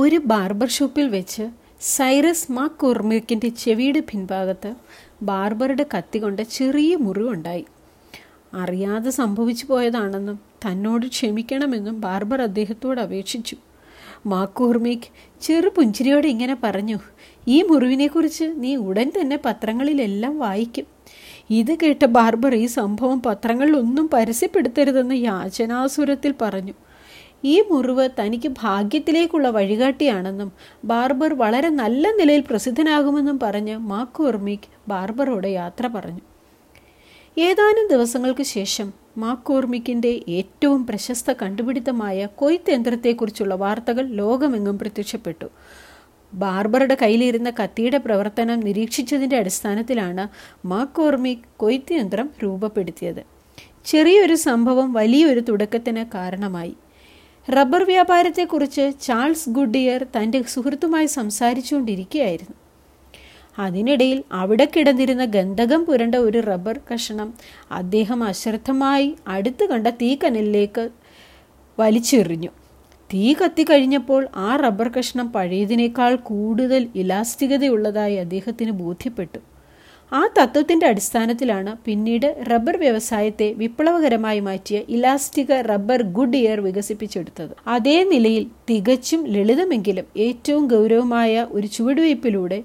ഒരു ബാർബർ ഷോപ്പിൽ വെച്ച് സൈറസ് മാ കുർമിക്കിന്റെ ചെവിയുടെ പിൻഭാഗത്ത് ബാർബറുടെ കത്തി കൊണ്ട് ചെറിയ മുറിവുണ്ടായി. അറിയാതെ സംഭവിച്ചു പോയതാണെന്നും തന്നോട് ക്ഷമിക്കണമെന്നും ബാർബർ അദ്ദേഹത്തോട് അപേക്ഷിച്ചു. മാക്കൂർമിക് ചെറു പുഞ്ചിരിയോടെ ഇങ്ങനെ പറഞ്ഞു ഈ മുറിവിനെക്കുറിച്ച് നീ ഉടൻ തന്നെ പത്രങ്ങളിലെല്ലാം വായിക്കും. ഇത് കേട്ട ബാർബർ ഈ സംഭവം പത്രങ്ങളിലൊന്നും പരസ്യപ്പെടുത്തരുതെന്ന് യാചനാസുരത്തിൽ പറഞ്ഞു. ഈ മുറിവ് തനിക്ക് ഭാഗ്യത്തിലേക്കുള്ള വഴികാട്ടിയാണെന്നും ബാർബർ വളരെ നല്ല നിലയിൽ പ്രസിദ്ധനാകുമെന്നും പറഞ്ഞ് മാക്കോർമിക് ബാർബറോട് യാത്ര പറഞ്ഞു. ഏതാനും ദിവസങ്ങൾക്ക് ശേഷം മാക്കോർമിക്കിന്റെ ഏറ്റവും പ്രശസ്ത കണ്ടുപിടുത്തമായ കൊയ്ത്ത് യന്ത്രത്തെക്കുറിച്ചുള്ള വാർത്തകൾ ലോകമെങ്ങും പ്രത്യക്ഷപ്പെട്ടു. ബാർബറുടെ കയ്യിലിരുന്ന കത്തിയുടെ പ്രവർത്തനം നിരീക്ഷിച്ചതിന്റെ അടിസ്ഥാനത്തിലാണ് മാക്കോർമിക് കൊയ്ത്ത് യന്ത്രം രൂപപ്പെടുത്തിയത്. ചെറിയൊരു സംഭവം വലിയൊരു തുടക്കത്തിന് കാരണമായി. റബ്ബർ വ്യാപാരത്തെക്കുറിച്ച് ചാൾസ് ഗുഡിയർ തന്റെ സുഹൃത്തുമായി സംസാരിച്ചുകൊണ്ടിരിക്കുകയായിരുന്നു. അതിനിടയിൽ അവിടെ കിടന്നിരുന്ന ഗന്ധകം പുരണ്ട ഒരു റബ്ബർ കഷണം അദ്ദേഹം അശ്രദ്ധമായി അടുത്ത് കണ്ട തീക്കനലിലേക്ക് വലിച്ചെറിഞ്ഞു. തീ കത്തിക്കഴിഞ്ഞപ്പോൾ ആ റബ്ബർ കഷ്ണം പഴയതിനേക്കാൾ കൂടുതൽ ഇലാസ്തികതയുള്ളതായി അദ്ദേഹത്തിന് ബോധ്യപ്പെട്ടു. ആ തത്വത്തിന്റെ അടിസ്ഥാനത്തിലാണ് പിന്നീട് റബ്ബർ വ്യവസായത്തെ വിപ്ലവകരമായി മാറ്റിയ ഇലാസ്റ്റിക റബ്ബർ ഗുഡ് ഇയർ വികസിപ്പിച്ചെടുത്തത്. അതേ നിലയിൽ തികച്ചും ലളിതമെങ്കിലും ഏറ്റവും ഗൗരവമായ ഒരു ചുവടുവയ്പിലൂടെ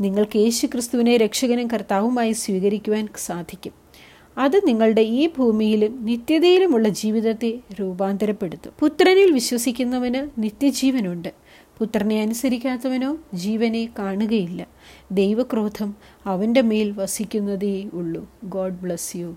നിങ്ങൾക്ക് യേശു ക്രിസ്തുവിനെ രക്ഷകനും കർത്താവുമായി സ്വീകരിക്കുവാൻ സാധിക്കും. അത് നിങ്ങളുടെ ഈ ഭൂമിയിലും നിത്യതയിലുമുള്ള ജീവിതത്തെ രൂപാന്തരപ്പെടുത്തും. പുത്രനിൽ വിശ്വസിക്കുന്നവന് നിത്യജീവനുണ്ട്. പുത്രനെ അനുസരിക്കാത്തവനോ ജീവനെ കാണുകയില്ല. ദൈവക്രോധം അവന്റെ മേൽ വസിക്കുന്നതേ ഉള്ളൂ. God bless you.